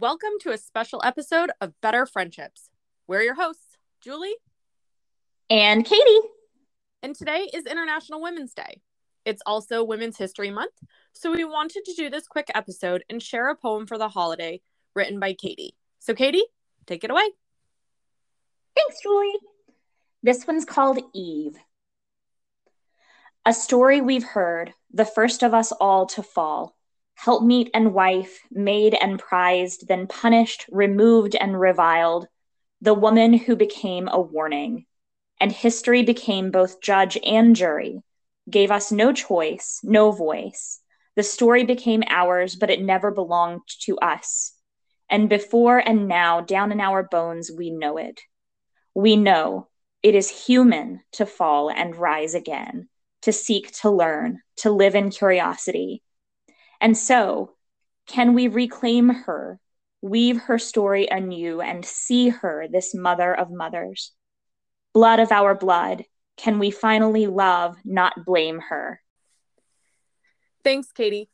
welcome to a special episode of Better Friendships. We're your hosts, Julie and Katie. And today is International Women's Day. It's also Women's History Month, so we wanted to do this quick episode and share a poem for the holiday written by Katie. So, Katie, take it away. Thanks, Julie. This one's called Eve. A story we've heard, the first of us all to fall helpmeet and wife, made and prized, then punished, removed, and reviled, the woman who became a warning. And history became both judge and jury, gave us no choice, no voice. The story became ours, but it never belonged to us. And before and now, down in our bones, we know it. We know it is human to fall and rise again, to seek to learn, to live in curiosity and so, can we reclaim her, weave her story anew, and see her, this mother of mothers? Blood of our blood, can we finally love, not blame her? Thanks, Katie.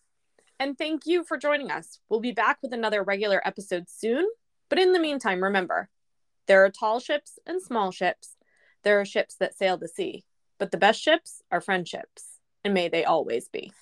And thank you for joining us. We'll be back with another regular episode soon. But in the meantime, remember there are tall ships and small ships. There are ships that sail the sea. But the best ships are friendships, and may they always be.